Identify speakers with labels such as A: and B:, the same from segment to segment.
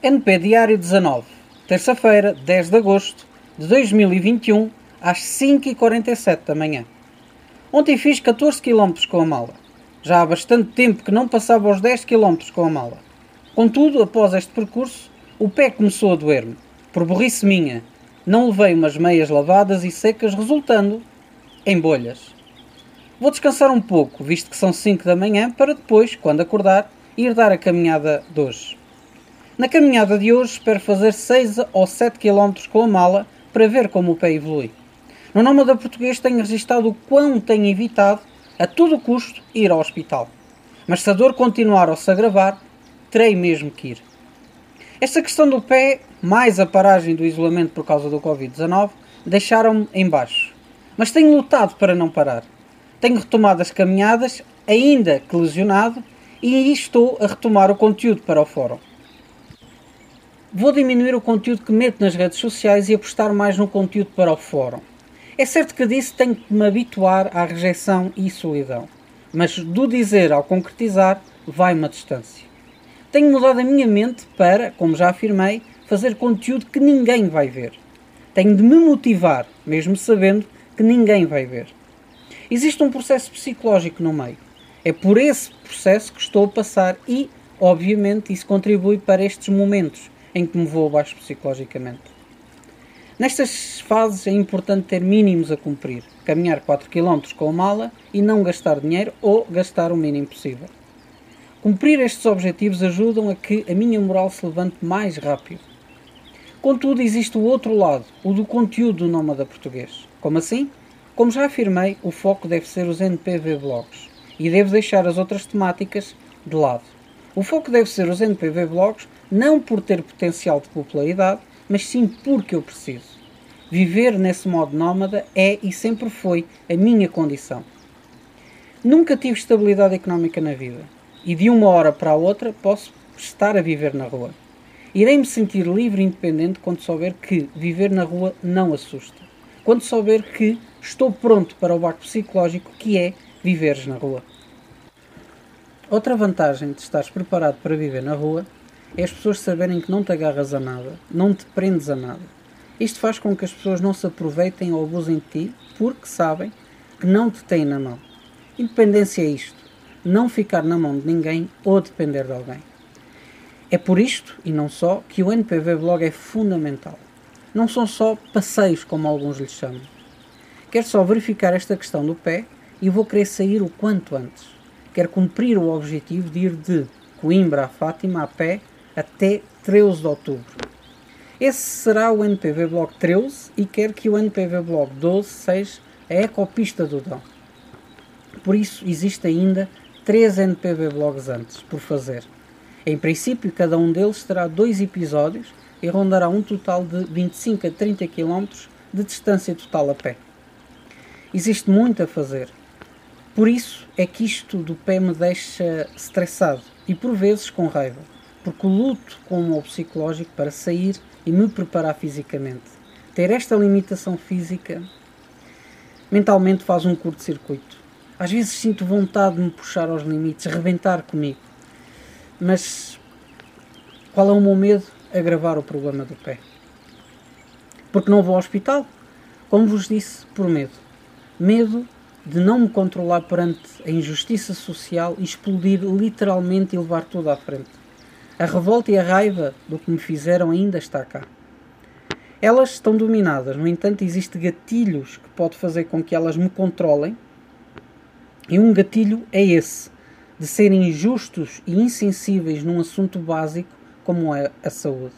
A: NP Diário 19, terça-feira, 10 de agosto de 2021, às 5h47 da manhã. Ontem fiz 14 km com a mala. Já há bastante tempo que não passava os 10 km com a mala. Contudo, após este percurso, o pé começou a doer-me, por burrice minha. Não levei umas meias lavadas e secas, resultando em bolhas. Vou descansar um pouco, visto que são 5 da manhã, para depois, quando acordar, ir dar a caminhada de hoje. Na caminhada de hoje espero fazer 6 ou 7 km com a mala para ver como o pé evolui. No nome da português tenho registado o quão tenho evitado, a todo custo, ir ao hospital. Mas se a dor continuar ou se agravar, terei mesmo que ir. Esta questão do pé, mais a paragem do isolamento por causa do Covid-19, deixaram-me em baixo. Mas tenho lutado para não parar. Tenho retomado as caminhadas, ainda que lesionado, e estou a retomar o conteúdo para o fórum. Vou diminuir o conteúdo que meto nas redes sociais e apostar mais no conteúdo para o fórum. É certo que disso tenho que me habituar à rejeição e solidão, mas do dizer ao concretizar vai uma distância. Tenho mudado a minha mente para, como já afirmei, fazer conteúdo que ninguém vai ver. Tenho de me motivar, mesmo sabendo que ninguém vai ver. Existe um processo psicológico no meio. É por esse processo que estou a passar e, obviamente, isso contribui para estes momentos em que me vou abaixo psicologicamente. Nestas fases é importante ter mínimos a cumprir, caminhar 4 km com a mala e não gastar dinheiro ou gastar o mínimo possível. Cumprir estes objetivos ajudam a que a minha moral se levante mais rápido. Contudo, existe o outro lado, o do conteúdo do Nómada Português. Como assim? Como já afirmei, o foco deve ser os NPV blogs e devo deixar as outras temáticas de lado. O foco deve ser os NPV blogs não por ter potencial de popularidade, mas sim porque eu preciso. Viver nesse modo nómada é e sempre foi a minha condição. Nunca tive estabilidade económica na vida e de uma hora para a outra posso estar a viver na rua. Irei me sentir livre e independente quando souber que viver na rua não assusta. Quando souber que estou pronto para o barco psicológico que é viveres na rua. Outra vantagem de estares preparado para viver na rua é as pessoas saberem que não te agarras a nada, não te prendes a nada. Isto faz com que as pessoas não se aproveitem ou abusem de ti porque sabem que não te têm na mão. Independência é isto, não ficar na mão de ninguém ou depender de alguém. É por isto, e não só, que o NPV Blog é fundamental. Não são só passeios, como alguns lhes chamam. Quero só verificar esta questão do pé e vou querer sair o quanto antes. Quero cumprir o objetivo de ir de Coimbra a Fátima a pé até 13 de outubro. Esse será o NPV Blog 13 e quero que o NPV Blog 12 seja a ecopista do Dão. Por isso, existe ainda 3 NPV Blogs antes por fazer. Em princípio, cada um deles terá dois episódios e rondará um total de 25 a 30 km de distância total a pé. Existe muito a fazer. Por isso é que isto do pé me deixa estressado e por vezes com raiva porque luto com o psicológico para sair e me preparar fisicamente. Ter esta limitação física mentalmente faz um curto-circuito. Às vezes sinto vontade de me puxar aos limites, rebentar comigo. Mas qual é o meu medo? Agravar o problema do pé. Porque não vou ao hospital? Como vos disse, por medo. Medo de não me controlar perante a injustiça social e explodir literalmente e levar tudo à frente. A revolta e a raiva do que me fizeram ainda está cá. Elas estão dominadas, no entanto, existem gatilhos que pode fazer com que elas me controlem. E um gatilho é esse, de serem injustos e insensíveis num assunto básico como é a saúde.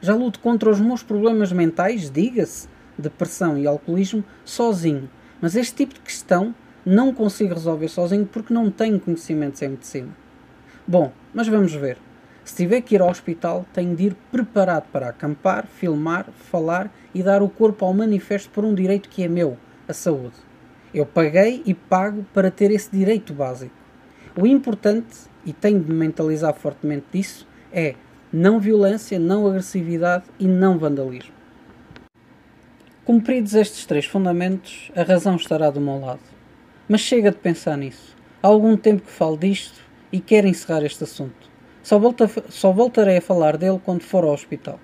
A: Já luto contra os meus problemas mentais, diga-se, depressão e alcoolismo, sozinho, mas este tipo de questão não consigo resolver sozinho porque não tenho conhecimentos em medicina. Bom, mas vamos ver. Se tiver que ir ao hospital, tenho de ir preparado para acampar, filmar, falar e dar o corpo ao manifesto por um direito que é meu, a saúde. Eu paguei e pago para ter esse direito básico. O importante, e tenho de me mentalizar fortemente disso, é não violência, não agressividade e não vandalismo. Cumpridos estes três fundamentos, a razão estará do meu lado. Mas chega de pensar nisso. Há algum tempo que falo disto e quero encerrar este assunto. Só, volta, só voltarei a falar dele quando for ao hospital.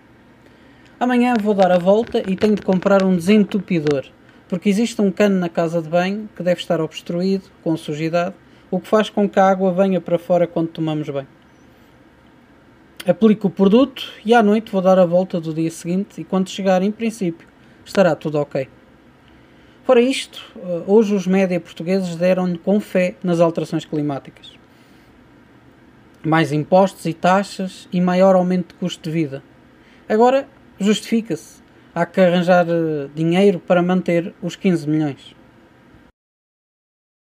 A: Amanhã vou dar a volta e tenho de comprar um desentupidor, porque existe um cano na casa de banho que deve estar obstruído, com sujidade, o que faz com que a água venha para fora quando tomamos banho. Aplico o produto e à noite vou dar a volta do dia seguinte e quando chegar, em princípio, estará tudo ok. Fora isto, eh, hoje os média portugueses deram-lhe com fé nas alterações climáticas. Mais impostos e taxas e maior aumento de custo de vida. Agora, justifica-se. Há que arranjar eh, dinheiro para manter os 15 milhões.